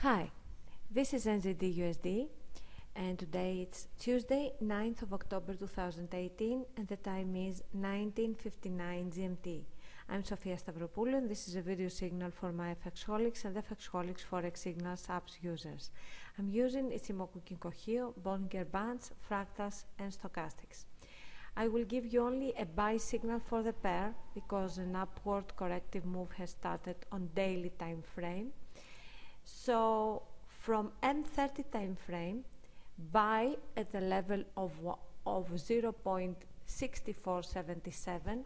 Hi, this is NZD USD and today it's Tuesday 9th of October 2018 and the time is 19.59 GMT. I'm Sofia Stavropoulou and this is a video signal for my FXholics and FXholics Forex Signals apps users. I'm using Ichimoku Kinko Bollinger Bands, Fractals and Stochastics. I will give you only a buy signal for the pair because an upward corrective move has started on daily time frame so from M30 time frame, buy at the level of, of 0.6477.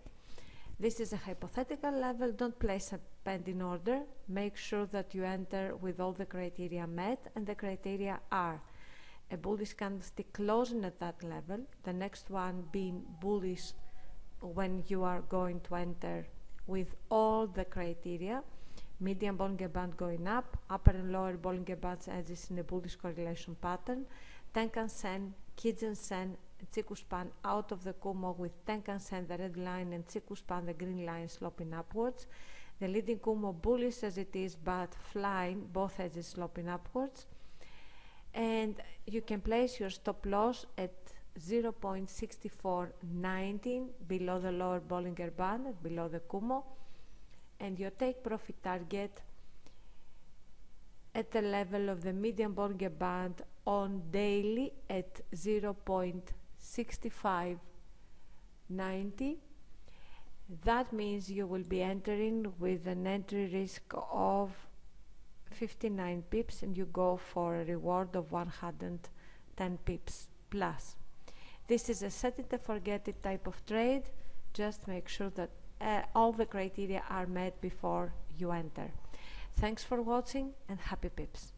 This is a hypothetical level. Don't place a pending order. Make sure that you enter with all the criteria met, and the criteria are a bullish candlestick closing at that level, the next one being bullish when you are going to enter with all the criteria median Bollinger Band going up, upper and lower Bollinger Bands edges in a bullish correlation pattern, Tenkan Sen, Kijun Sen, Chikou Span out of the Kumo with Tenkan Sen, the red line, and Chikou Span, the green line, sloping upwards. The leading Kumo bullish as it is, but flying, both edges sloping upwards. And you can place your stop loss at 0.6419 below the lower Bollinger Band, below the Kumo and your take profit target at the level of the median Bollinger Band on daily at 0.6590 that means you will be entering with an entry risk of 59 pips and you go for a reward of 110 pips plus. This is a set it and forget it type of trade. Just make sure that uh, all the criteria are met before you enter. Thanks for watching and happy pips.